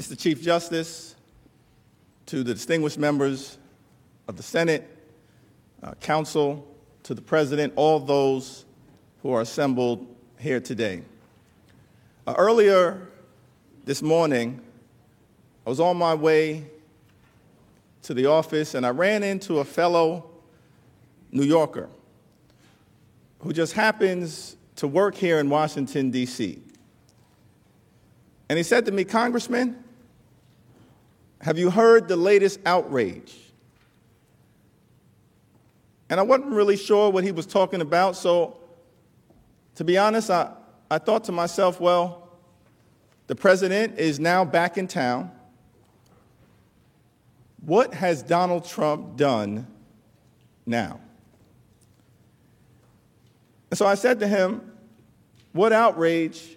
Mr. Chief Justice, to the distinguished members of the Senate, uh, Counsel, to the President, all those who are assembled here today. Uh, earlier this morning, I was on my way to the office and I ran into a fellow New Yorker who just happens to work here in Washington, D.C. And he said to me, Congressman, have you heard the latest outrage? And I wasn't really sure what he was talking about, so to be honest, I, I thought to myself, well, the president is now back in town. What has Donald Trump done now? And so I said to him, What outrage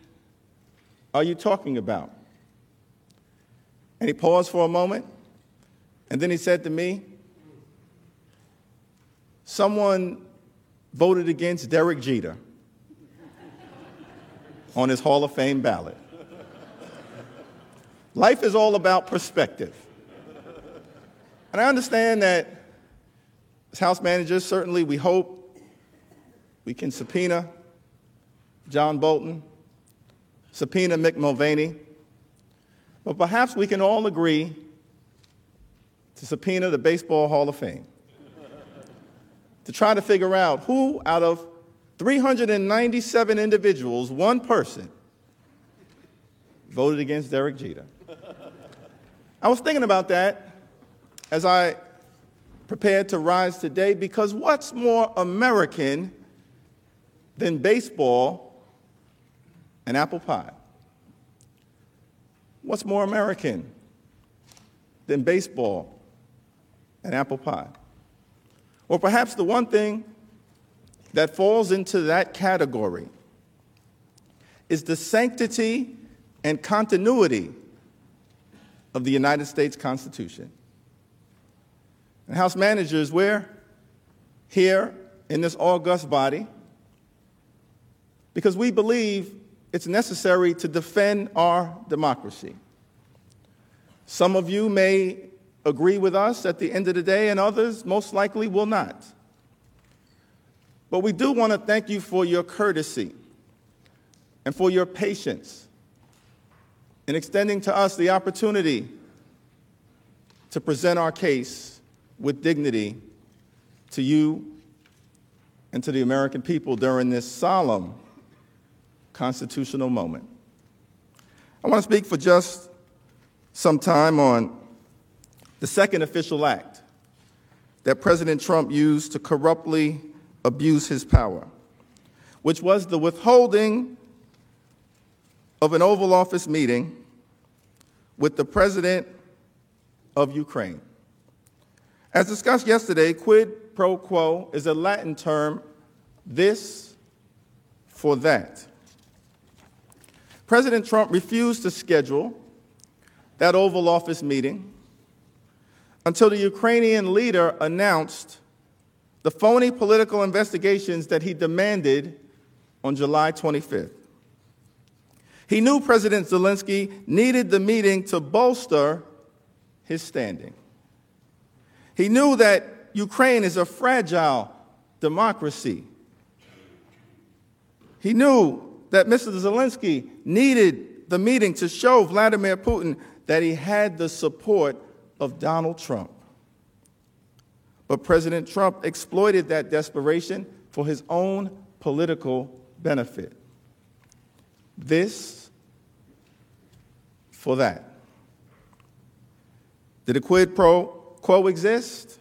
are you talking about? And he paused for a moment, and then he said to me, Someone voted against Derek Jeter on his Hall of Fame ballot. Life is all about perspective. And I understand that as House managers, certainly we hope we can subpoena John Bolton, subpoena Mick Mulvaney, but perhaps we can all agree to subpoena the Baseball Hall of Fame to try to figure out who out of 397 individuals, one person, voted against Derek Jeter. I was thinking about that as I prepared to rise today because what's more American than baseball and apple pie? What's more American than baseball and apple pie? Or perhaps the one thing that falls into that category is the sanctity and continuity of the United States Constitution. And House managers, we're here in this august body because we believe it's necessary to defend our democracy. Some of you may agree with us at the end of the day, and others most likely will not. But we do want to thank you for your courtesy and for your patience in extending to us the opportunity to present our case with dignity to you and to the American people during this solemn constitutional moment. I want to speak for just some time on the second official act that President Trump used to corruptly abuse his power, which was the withholding of an Oval Office meeting with the President of Ukraine. As discussed yesterday, quid pro quo is a Latin term, this for that. President Trump refused to schedule that Oval Office meeting until the Ukrainian leader announced the phony political investigations that he demanded on July 25th. He knew President Zelensky needed the meeting to bolster his standing. He knew that Ukraine is a fragile democracy. He knew that Mr. Zelensky needed the meeting to show Vladimir Putin that he had the support of Donald Trump. But President Trump exploited that desperation for his own political benefit. This for that. Did a quid pro quo exist?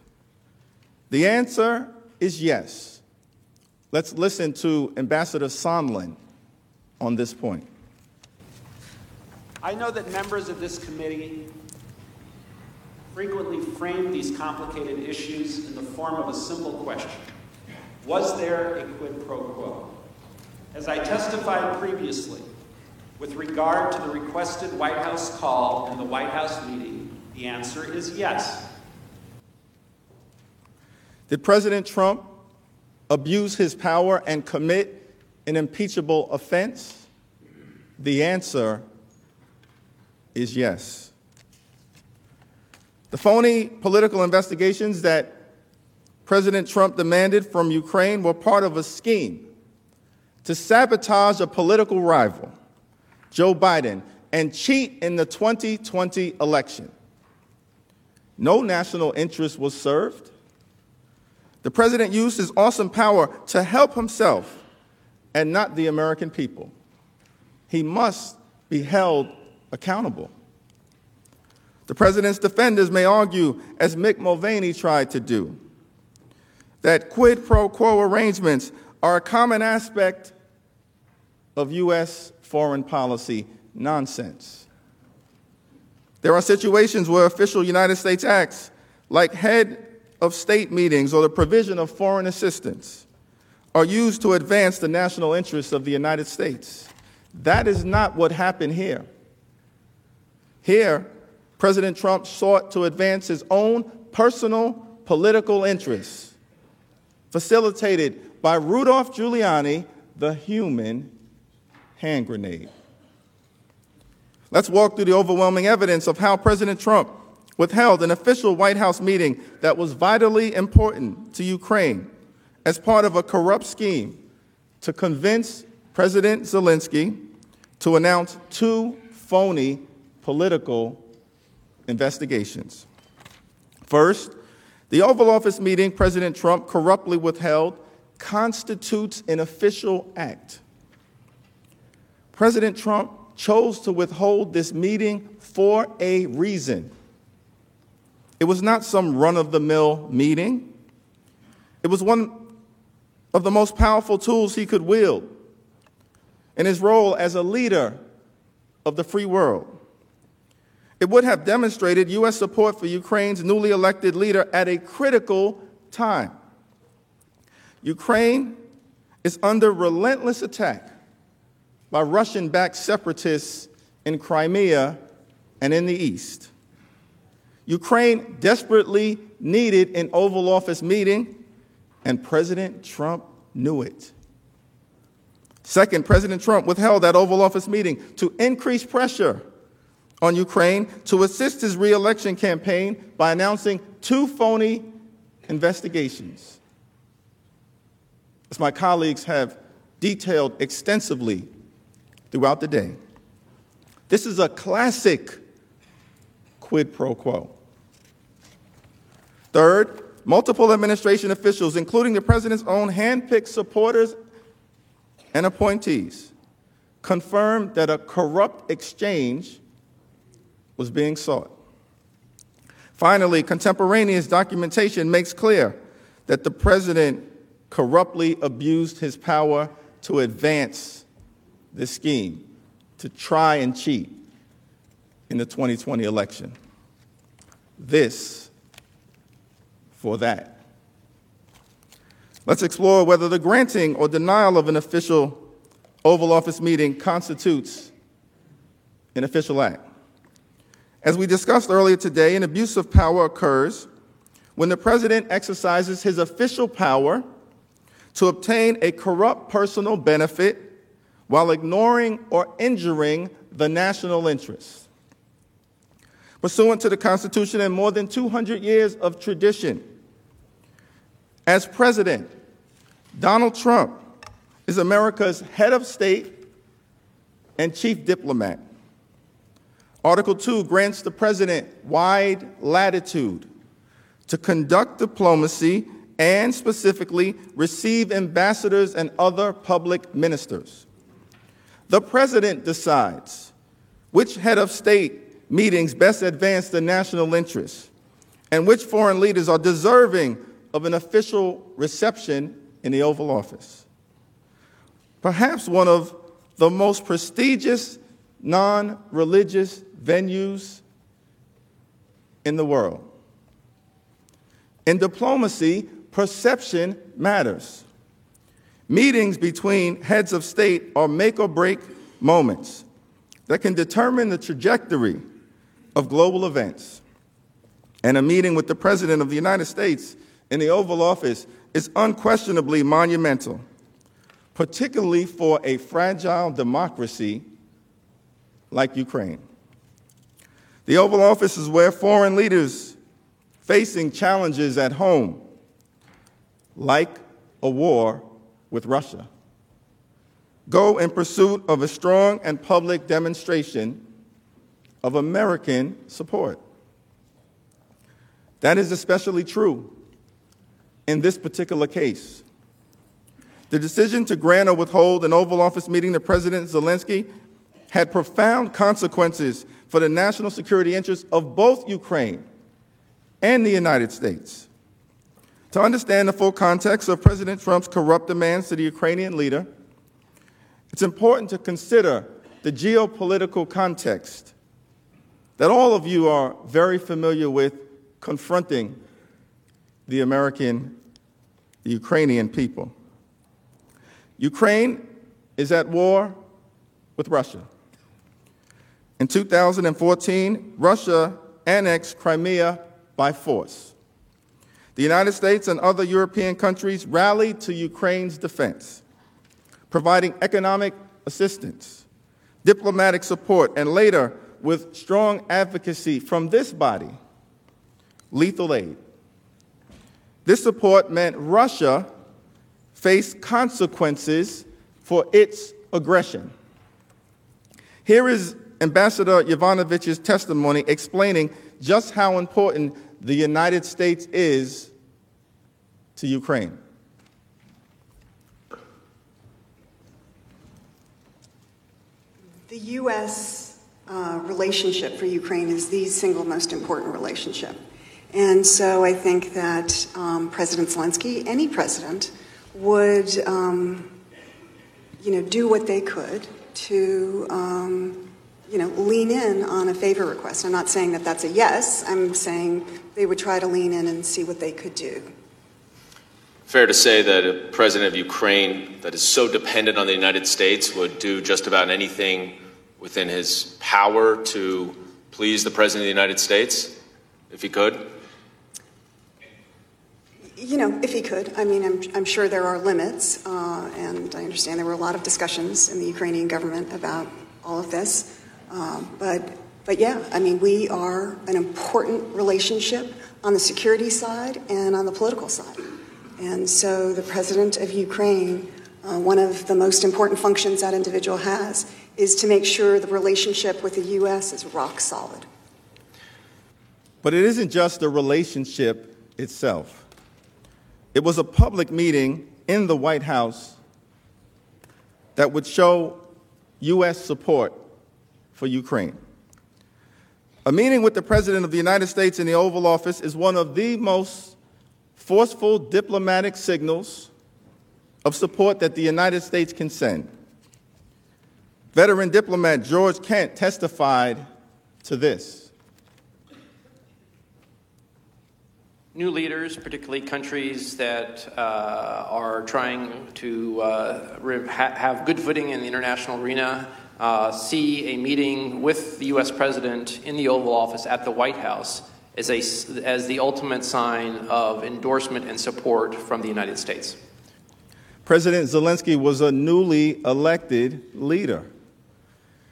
The answer is yes. Let's listen to Ambassador Sondland on this point. I know that members of this committee frequently frame these complicated issues in the form of a simple question Was there a quid pro quo? As I testified previously, with regard to the requested White House call and the White House meeting, the answer is yes. Did President Trump abuse his power and commit an impeachable offense? The answer is yes. The phony political investigations that President Trump demanded from Ukraine were part of a scheme to sabotage a political rival, Joe Biden, and cheat in the 2020 election. No national interest was served. The president used his awesome power to help himself and not the American people. He must be held accountable. The president's defenders may argue, as Mick Mulvaney tried to do, that quid pro quo arrangements are a common aspect of U.S. foreign policy nonsense. There are situations where official United States acts, like head of state meetings or the provision of foreign assistance, are used to advance the national interests of the United States. That is not what happened here. Here, President Trump sought to advance his own personal political interests, facilitated by Rudolph Giuliani, the human hand grenade. Let's walk through the overwhelming evidence of how President Trump withheld an official White House meeting that was vitally important to Ukraine as part of a corrupt scheme to convince President Zelensky to announce two phony political investigations. First, the Oval Office meeting President Trump corruptly withheld constitutes an official act. President Trump chose to withhold this meeting for a reason. It was not some run of the mill meeting, it was one of the most powerful tools he could wield in his role as a leader of the free world. It would have demonstrated U.S. support for Ukraine's newly elected leader at a critical time. Ukraine is under relentless attack by Russian backed separatists in Crimea and in the East. Ukraine desperately needed an Oval Office meeting, and President Trump knew it. Second, President Trump withheld that Oval Office meeting to increase pressure on Ukraine to assist his reelection campaign by announcing two phony investigations. As my colleagues have detailed extensively throughout the day, this is a classic quid pro quo. Third, multiple administration officials, including the president's own handpicked supporters and appointees, confirmed that a corrupt exchange was being sought. Finally, contemporaneous documentation makes clear that the president corruptly abused his power to advance this scheme, to try and cheat in the 2020 election. This for that. Let's explore whether the granting or denial of an official Oval Office meeting constitutes an official act. As we discussed earlier today, an abuse of power occurs when the president exercises his official power to obtain a corrupt personal benefit while ignoring or injuring the national interest. Pursuant to the Constitution and more than 200 years of tradition, as president, Donald Trump is America's head of state and chief diplomat. Article 2 grants the president wide latitude to conduct diplomacy and specifically receive ambassadors and other public ministers. The president decides which head of state meetings best advance the national interest and which foreign leaders are deserving of an official reception in the Oval Office. Perhaps one of the most prestigious non religious venues in the world. In diplomacy, perception matters. Meetings between heads of state are make or break moments that can determine the trajectory of global events. And a meeting with the President of the United States in the Oval Office is unquestionably monumental, particularly for a fragile democracy like Ukraine. The Oval Office is where foreign leaders facing challenges at home, like a war with Russia. Go in pursuit of a strong and public demonstration of American support. That is especially true in this particular case. The decision to grant or withhold an Oval Office meeting to President Zelensky had profound consequences for the national security interests of both Ukraine and the United States. To understand the full context of President Trump's corrupt demands to the Ukrainian leader, it's important to consider the geopolitical context that all of you are very familiar with confronting the American, the Ukrainian people. Ukraine is at war with Russia. In 2014, Russia annexed Crimea by force. The United States and other European countries rallied to Ukraine's defense, providing economic assistance, diplomatic support, and later, with strong advocacy from this body, lethal aid. This support meant Russia faced consequences for its aggression. Here is Ambassador Yovanovitch's testimony explaining just how important the United States is to Ukraine. The U.S. Uh, relationship for Ukraine is the single most important relationship. And so I think that um, President Zelensky, any president, would um, you know, do what they could to um, you know, lean in on a favor request. I'm not saying that that's a yes. I'm saying they would try to lean in and see what they could do. Fair to say that a president of Ukraine that is so dependent on the United States would do just about anything within his power to please the president of the United States, if he could? You know, if he could. I mean, I'm, I'm sure there are limits, uh, and I understand there were a lot of discussions in the Ukrainian government about all of this. Um, but, but yeah, I mean, we are an important relationship on the security side and on the political side. And so the president of Ukraine, uh, one of the most important functions that individual has is to make sure the relationship with the U.S. is rock solid. But it isn't just the relationship itself. It was a public meeting in the White House that would show U.S. support for Ukraine. A meeting with the President of the United States in the Oval Office is one of the most forceful diplomatic signals of support that the United States can send. Veteran diplomat George Kent testified to this. New leaders, particularly countries that uh, are trying to uh, ha- have good footing in the international arena, uh, see a meeting with the U.S. President in the Oval Office at the White House as, a, as the ultimate sign of endorsement and support from the United States. President Zelensky was a newly elected leader.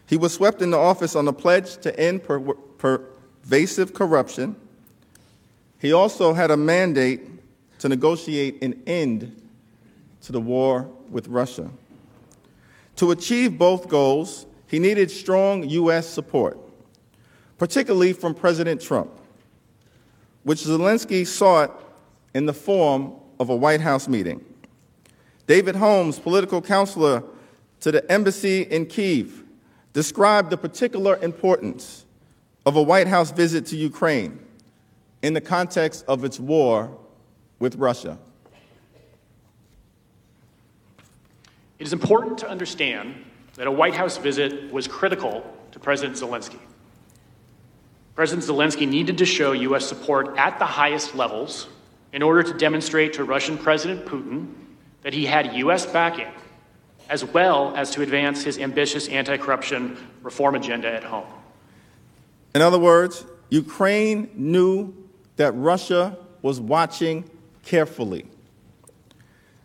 He was swept into office on the pledge to end per- pervasive corruption. He also had a mandate to negotiate an end to the war with Russia. To achieve both goals, he needed strong U.S. support, particularly from President Trump, which Zelensky sought in the form of a White House meeting. David Holmes, political counselor to the embassy in Kiev, described the particular importance of a White House visit to Ukraine in the context of its war with Russia. It is important to understand that a White House visit was critical to President Zelensky. President Zelensky needed to show U.S. support at the highest levels in order to demonstrate to Russian President Putin that he had U.S. backing, as well as to advance his ambitious anti corruption reform agenda at home. In other words, Ukraine knew that Russia was watching carefully.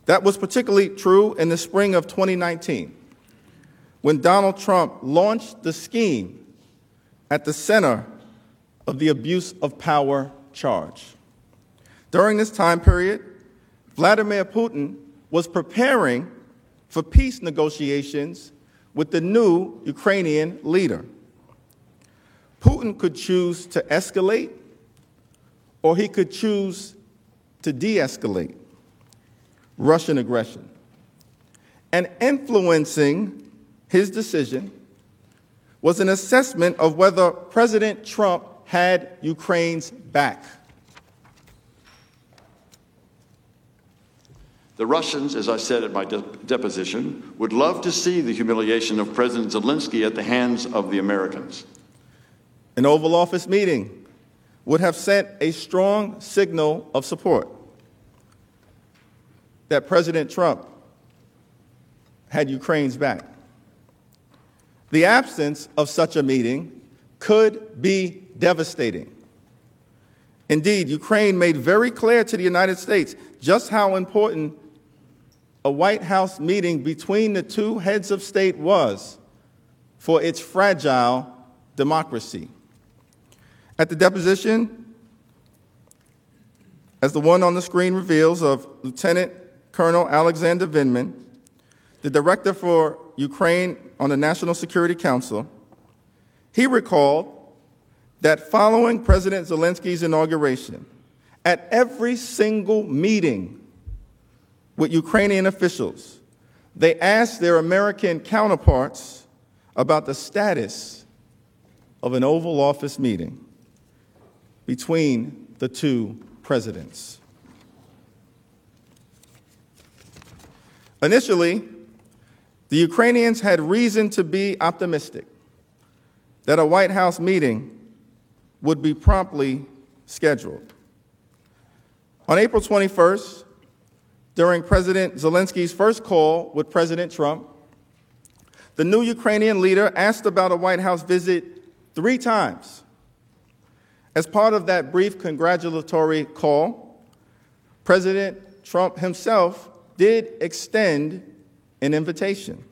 That was particularly true in the spring of 2019 when Donald Trump launched the scheme at the center of the abuse of power charge. During this time period, Vladimir Putin was preparing for peace negotiations with the new Ukrainian leader. Putin could choose to escalate or he could choose to de escalate Russian aggression. And influencing his decision was an assessment of whether President Trump had Ukraine's back. The Russians, as I said at my de- deposition, would love to see the humiliation of President Zelensky at the hands of the Americans. An Oval Office meeting would have sent a strong signal of support that President Trump had Ukraine's back. The absence of such a meeting could be devastating. Indeed, Ukraine made very clear to the United States just how important a White House meeting between the two heads of state was for its fragile democracy. At the deposition, as the one on the screen reveals, of Lieutenant Colonel Alexander Vindman, the director for Ukraine on the National Security Council, he recalled that following President Zelensky's inauguration, at every single meeting with Ukrainian officials. They asked their American counterparts about the status of an Oval Office meeting between the two presidents. Initially, the Ukrainians had reason to be optimistic that a White House meeting would be promptly scheduled. On April 21st, during President Zelensky's first call with President Trump, the new Ukrainian leader asked about a White House visit three times. As part of that brief congratulatory call, President Trump himself did extend an invitation.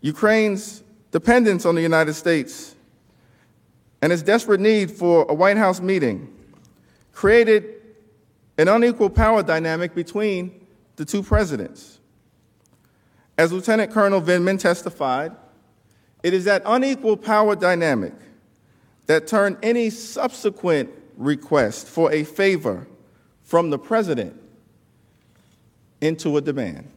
Ukraine's dependence on the United States and its desperate need for a White House meeting created an unequal power dynamic between the two presidents. As Lieutenant Colonel Vindman testified, it is that unequal power dynamic that turned any subsequent request for a favor from the president into a demand.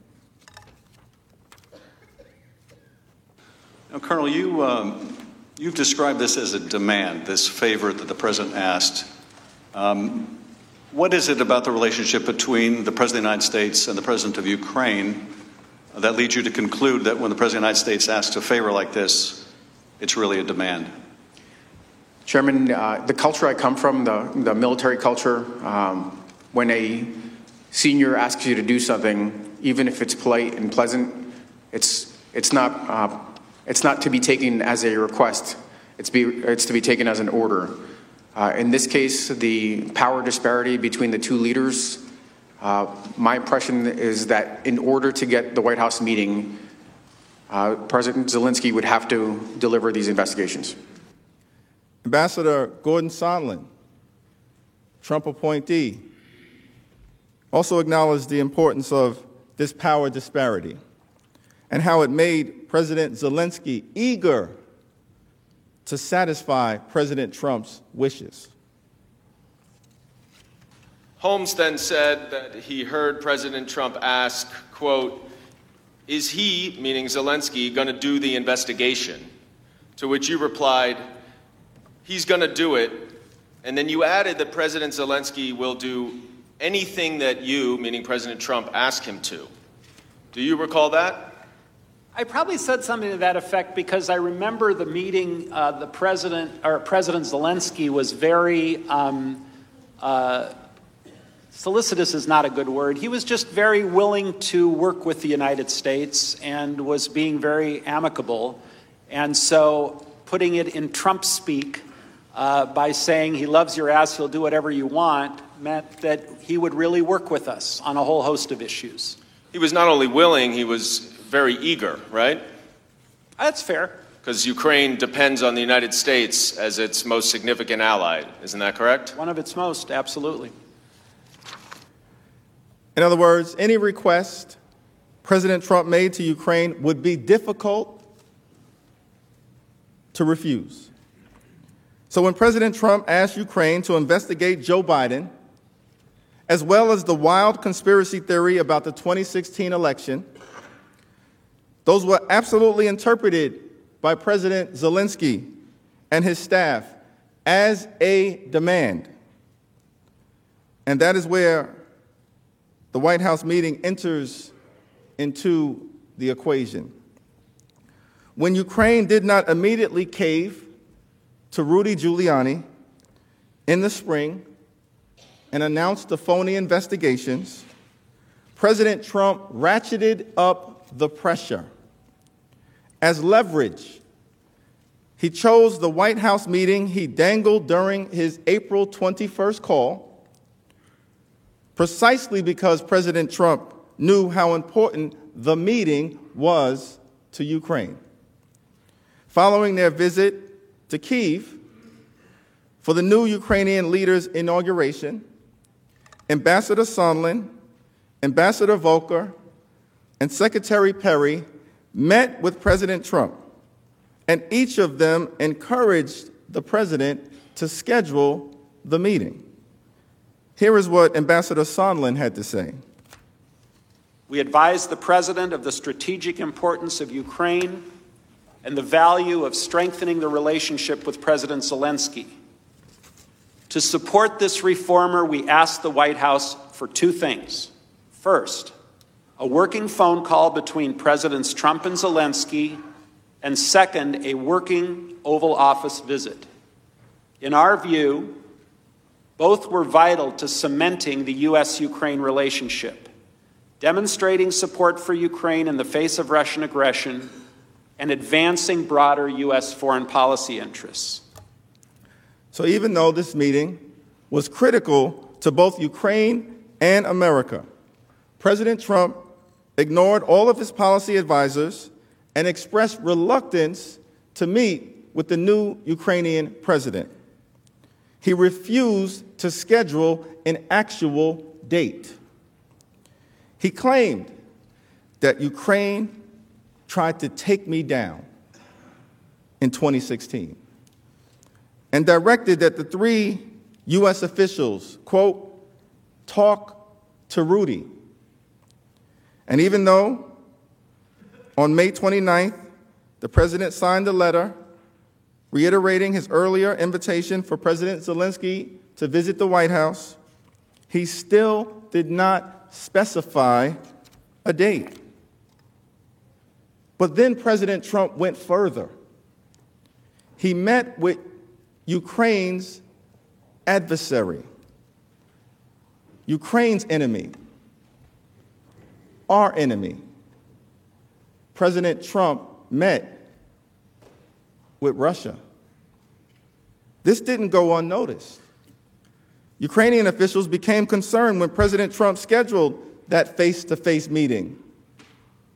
Now, Colonel, you, um, you've described this as a demand, this favor that the president asked. Um, what is it about the relationship between the President of the United States and the President of Ukraine that leads you to conclude that when the President of the United States asks a favor like this, it's really a demand? Chairman, uh, the culture I come from, the, the military culture, um, when a senior asks you to do something, even if it's polite and pleasant, it's, it's, not, uh, it's not to be taken as a request, it's, be, it's to be taken as an order. Uh, in this case, the power disparity between the two leaders, uh, my impression is that in order to get the White House meeting, uh, President Zelensky would have to deliver these investigations. Ambassador Gordon Sondland, Trump appointee, also acknowledged the importance of this power disparity and how it made President Zelensky eager to satisfy President Trump's wishes. Holmes then said that he heard President Trump ask, quote, is he, meaning Zelensky, going to do the investigation? To which you replied, he's going to do it. And then you added that President Zelensky will do anything that you, meaning President Trump, ask him to. Do you recall that? I probably said something to that effect because I remember the meeting. Uh, the president, or President Zelensky, was very um, uh, solicitous. Is not a good word. He was just very willing to work with the United States and was being very amicable. And so, putting it in Trump speak uh, by saying he loves your ass, he'll do whatever you want, meant that he would really work with us on a whole host of issues. He was not only willing; he was very eager, right? That's fair. Because Ukraine depends on the United States as its most significant ally. Isn't that correct? One of its most, absolutely. In other words, any request President Trump made to Ukraine would be difficult to refuse. So when President Trump asked Ukraine to investigate Joe Biden, as well as the wild conspiracy theory about the 2016 election, those were absolutely interpreted by President Zelensky and his staff as a demand. And that is where the White House meeting enters into the equation. When Ukraine did not immediately cave to Rudy Giuliani in the spring and announced the phony investigations, President Trump ratcheted up the pressure. As leverage, he chose the White House meeting he dangled during his April 21st call, precisely because President Trump knew how important the meeting was to Ukraine. Following their visit to Kiev for the new Ukrainian leader's inauguration, Ambassador Sondland, Ambassador Volker, and Secretary Perry met with President Trump, and each of them encouraged the president to schedule the meeting. Here is what Ambassador Sondland had to say. We advised the president of the strategic importance of Ukraine and the value of strengthening the relationship with President Zelensky. To support this reformer, we asked the White House for two things. First, a working phone call between Presidents Trump and Zelensky, and second, a working Oval Office visit. In our view, both were vital to cementing the U.S. Ukraine relationship, demonstrating support for Ukraine in the face of Russian aggression, and advancing broader U.S. foreign policy interests. So, even though this meeting was critical to both Ukraine and America, President Trump ignored all of his policy advisors and expressed reluctance to meet with the new Ukrainian president. He refused to schedule an actual date. He claimed that Ukraine tried to take me down in 2016 and directed that the three U.S. officials, quote, talk to Rudy and even though on May 29th, the president signed a letter reiterating his earlier invitation for President Zelensky to visit the White House, he still did not specify a date. But then President Trump went further. He met with Ukraine's adversary, Ukraine's enemy, our enemy. President Trump met with Russia. This didn't go unnoticed. Ukrainian officials became concerned when President Trump scheduled that face to face meeting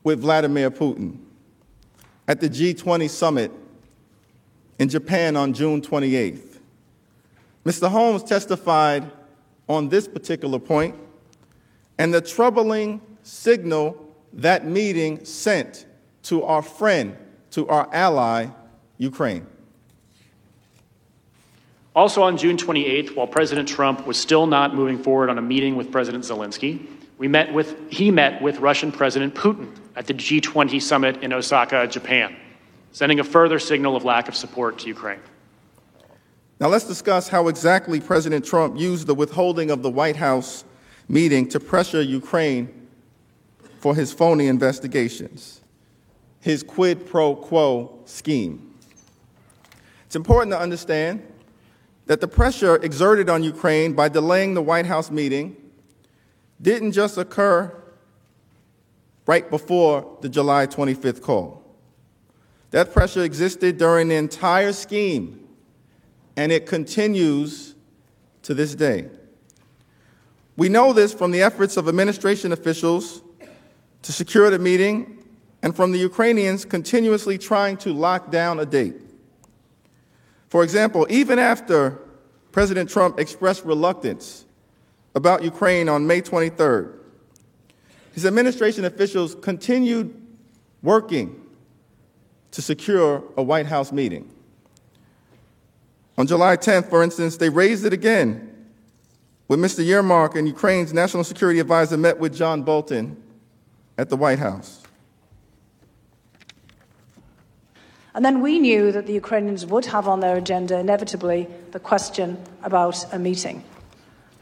with Vladimir Putin at the G20 summit in Japan on June 28th. Mr. Holmes testified on this particular point and the troubling signal that meeting sent to our friend, to our ally, Ukraine. Also on June 28th, while President Trump was still not moving forward on a meeting with President Zelensky, we met with, he met with Russian President Putin at the G20 summit in Osaka, Japan, sending a further signal of lack of support to Ukraine. Now let's discuss how exactly President Trump used the withholding of the White House meeting to pressure Ukraine for his phony investigations, his quid pro quo scheme. It's important to understand that the pressure exerted on Ukraine by delaying the White House meeting didn't just occur right before the July 25th call. That pressure existed during the entire scheme, and it continues to this day. We know this from the efforts of administration officials to secure the meeting and from the Ukrainians continuously trying to lock down a date. For example, even after President Trump expressed reluctance about Ukraine on May 23rd, his administration officials continued working to secure a White House meeting. On July 10th, for instance, they raised it again when Mr. Yermak and Ukraine's national security advisor met with John Bolton at the White House. And then we knew that the Ukrainians would have on their agenda, inevitably, the question about a meeting.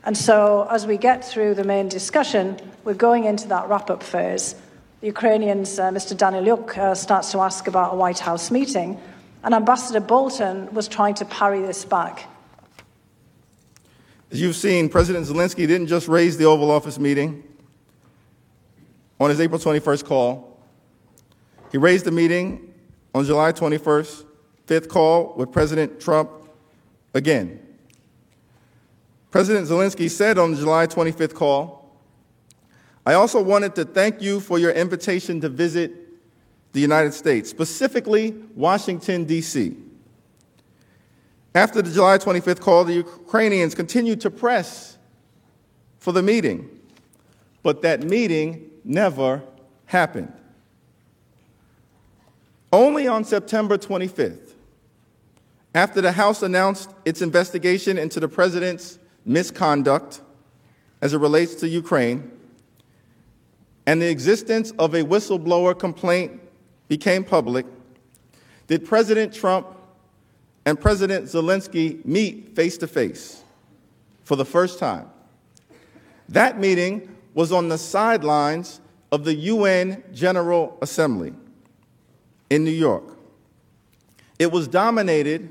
And so, as we get through the main discussion, we're going into that wrap up phase. The Ukrainians, uh, Mr. Danylyuk, uh, starts to ask about a White House meeting, and Ambassador Bolton was trying to parry this back. As you've seen, President Zelensky didn't just raise the Oval Office meeting on his April 21st call, he raised the meeting on July 21st, fifth call with President Trump again. President Zelensky said on the July 25th call, I also wanted to thank you for your invitation to visit the United States, specifically Washington, D.C. After the July 25th call, the Ukrainians continued to press for the meeting, but that meeting never happened. Only on September 25th, after the House announced its investigation into the president's misconduct as it relates to Ukraine, and the existence of a whistleblower complaint became public, did President Trump and President Zelensky meet face to face for the first time. That meeting was on the sidelines of the UN General Assembly in New York. It was dominated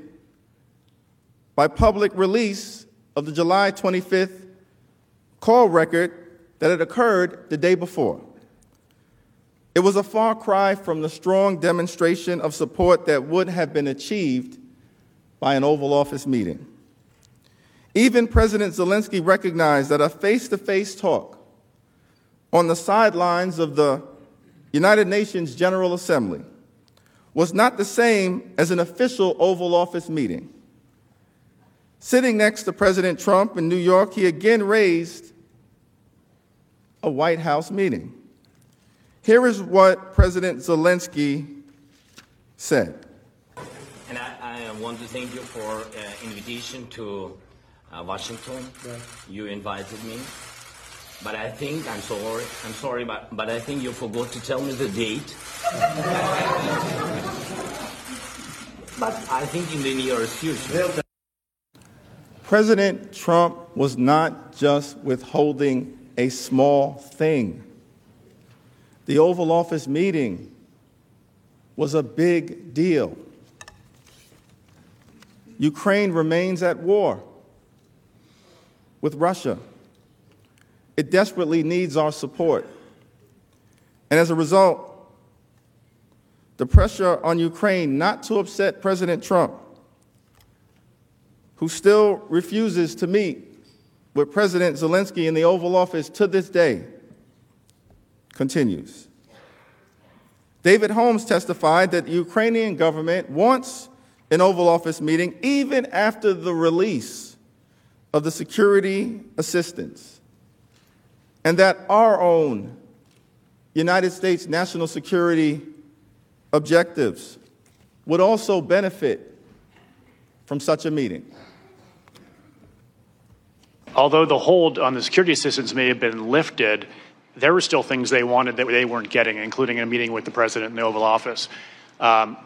by public release of the July 25th call record that had occurred the day before. It was a far cry from the strong demonstration of support that would have been achieved by an Oval Office meeting. Even President Zelensky recognized that a face to face talk on the sidelines of the United Nations General Assembly was not the same as an official Oval Office meeting. Sitting next to President Trump in New York, he again raised a White House meeting. Here is what President Zelensky said. And I, I want to thank you for uh, invitation to uh, Washington. You invited me. But I think, I'm sorry, I'm sorry, but, but I think you forgot to tell me the date. but I think in the near future. President Trump was not just withholding a small thing. The Oval Office meeting was a big deal. Ukraine remains at war with Russia. It desperately needs our support. And as a result, the pressure on Ukraine not to upset President Trump, who still refuses to meet with President Zelensky in the Oval Office to this day, continues. David Holmes testified that the Ukrainian government wants an Oval Office meeting even after the release of the security assistance and that our own United States national security objectives would also benefit from such a meeting. Although the hold on the security assistance may have been lifted, there were still things they wanted that they weren't getting, including a meeting with the president in the Oval Office. Um,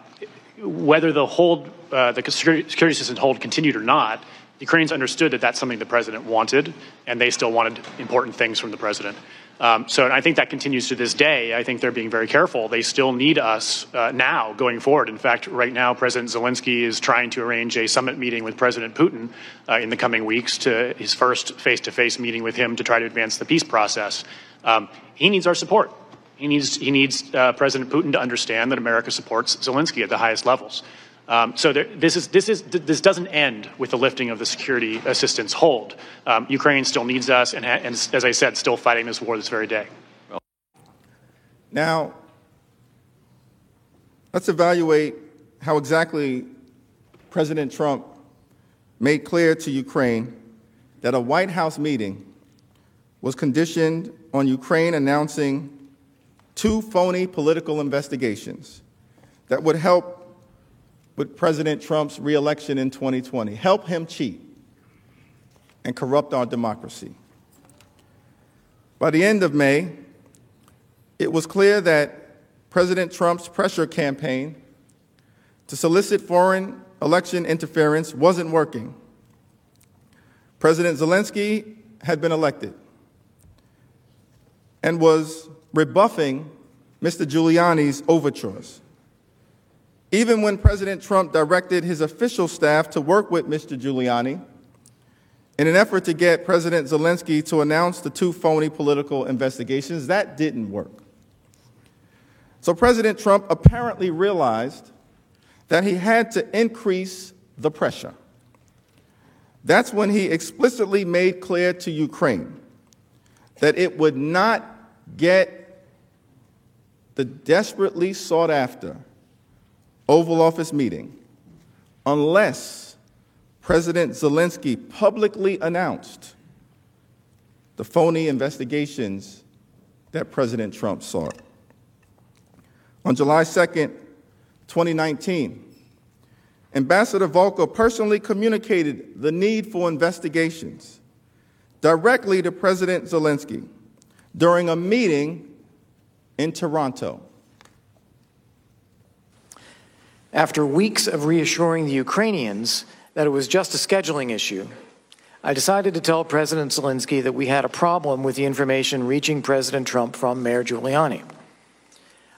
whether the hold, uh, the security, security assistance hold continued or not, Ukrainians understood that that's something the president wanted, and they still wanted important things from the president. Um, so I think that continues to this day. I think they're being very careful. They still need us uh, now going forward. In fact, right now, President Zelensky is trying to arrange a summit meeting with President Putin uh, in the coming weeks to his first face to face meeting with him to try to advance the peace process. Um, he needs our support. He needs, he needs uh, President Putin to understand that America supports Zelensky at the highest levels. Um, so there, this, is, this, is, this doesn't end with the lifting of the security assistance hold. Um, Ukraine still needs us, and, and as I said, still fighting this war this very day. Now, Let's evaluate how exactly President Trump made clear to Ukraine that a White House meeting was conditioned on Ukraine announcing two phony political investigations that would help with President Trump's reelection in 2020, help him cheat and corrupt our democracy. By the end of May, it was clear that President Trump's pressure campaign to solicit foreign election interference wasn't working. President Zelensky had been elected and was rebuffing Mr. Giuliani's overtures. Even when President Trump directed his official staff to work with Mr. Giuliani in an effort to get President Zelensky to announce the two phony political investigations, that didn't work. So President Trump apparently realized that he had to increase the pressure. That's when he explicitly made clear to Ukraine that it would not get the desperately sought after Oval Office meeting unless President Zelensky publicly announced the phony investigations that President Trump sought. On July 2nd, 2019, Ambassador Volker personally communicated the need for investigations directly to President Zelensky during a meeting in Toronto. After weeks of reassuring the Ukrainians that it was just a scheduling issue, I decided to tell President Zelensky that we had a problem with the information reaching President Trump from Mayor Giuliani.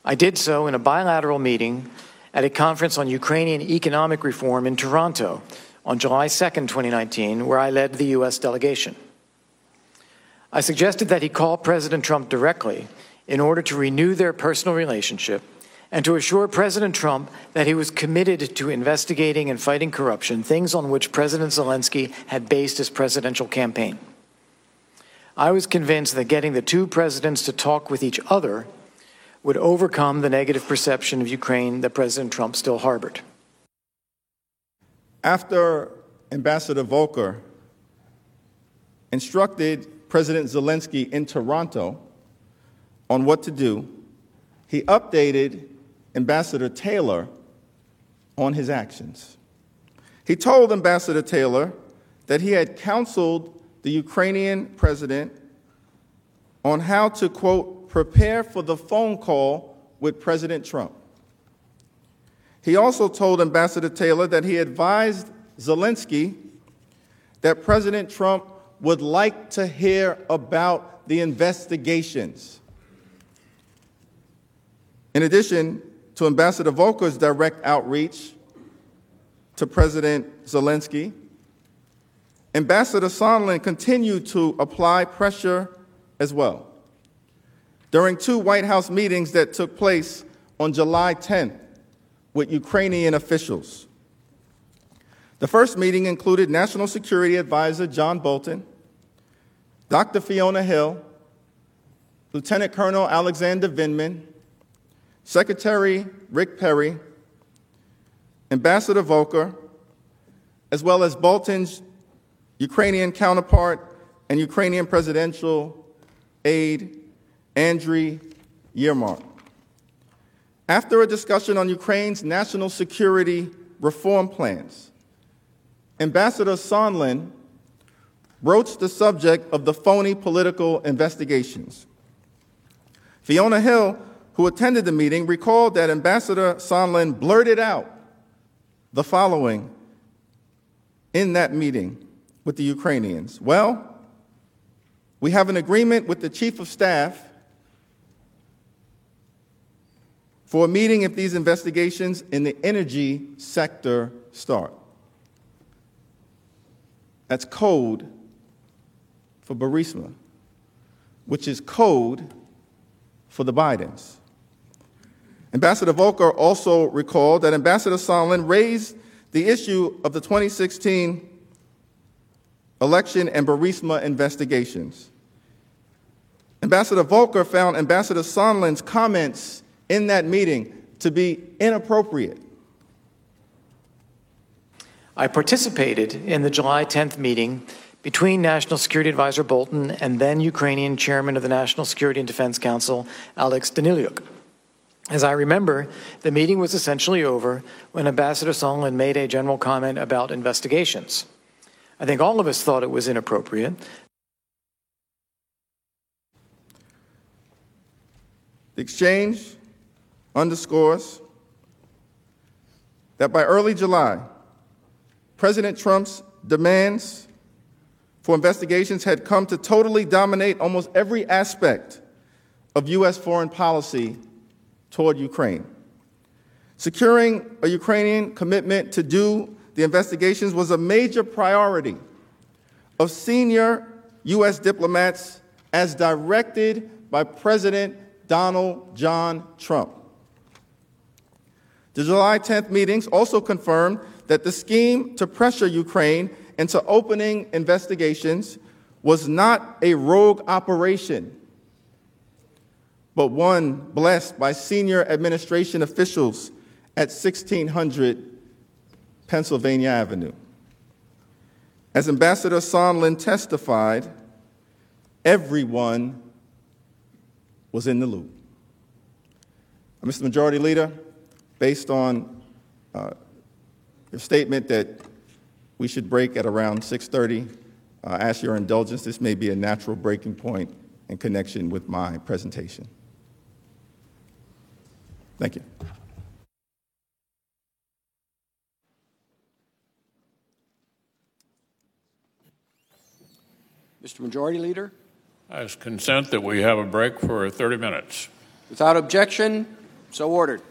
I did so in a bilateral meeting at a conference on Ukrainian economic reform in Toronto on July 2, 2019, where I led the U.S. delegation. I suggested that he call President Trump directly in order to renew their personal relationship and to assure President Trump that he was committed to investigating and fighting corruption, things on which President Zelensky had based his presidential campaign. I was convinced that getting the two presidents to talk with each other would overcome the negative perception of Ukraine that President Trump still harbored. After Ambassador Volker instructed President Zelensky in Toronto on what to do, he updated Ambassador Taylor on his actions. He told Ambassador Taylor that he had counseled the Ukrainian president on how to, quote, prepare for the phone call with President Trump. He also told Ambassador Taylor that he advised Zelensky that President Trump would like to hear about the investigations. In addition to Ambassador Volker's direct outreach to President Zelensky, Ambassador Sondland continued to apply pressure as well. During two White House meetings that took place on July 10th with Ukrainian officials. The first meeting included National Security Advisor John Bolton, Dr. Fiona Hill, Lieutenant Colonel Alexander Vindman, Secretary Rick Perry, Ambassador Volker, as well as Bolton's Ukrainian counterpart and Ukrainian presidential aide, Andriy Yermak. After a discussion on Ukraine's national security reform plans, Ambassador Sondland broached the subject of the phony political investigations. Fiona Hill, who attended the meeting, recalled that Ambassador Sondland blurted out the following in that meeting with the Ukrainians. Well, we have an agreement with the Chief of Staff for a meeting if these investigations in the energy sector start. That's code for Burisma, which is code for the Bidens. Ambassador Volker also recalled that Ambassador Sondland raised the issue of the 2016 election and Burisma investigations. Ambassador Volker found Ambassador Sondland's comments in that meeting to be inappropriate. I participated in the July 10th meeting between National Security Advisor Bolton and then Ukrainian Chairman of the National Security and Defense Council, Alex Danylyuk. As I remember, the meeting was essentially over when Ambassador Sondland made a general comment about investigations. I think all of us thought it was inappropriate. The exchange underscores that by early July, President Trump's demands for investigations had come to totally dominate almost every aspect of U.S. foreign policy toward Ukraine. Securing a Ukrainian commitment to do the investigations was a major priority of senior U.S. diplomats as directed by President Donald John Trump. The July 10th meetings also confirmed that the scheme to pressure Ukraine into opening investigations was not a rogue operation but one blessed by senior administration officials at 1600 Pennsylvania Avenue. As Ambassador Sondland testified, everyone was in the loop. Mr. Majority Leader, based on uh, your statement that we should break at around 6:30, uh, ask your indulgence. This may be a natural breaking point in connection with my presentation. Thank you. Mr. Majority Leader, I ask consent that we have a break for 30 minutes. without objection, so ordered.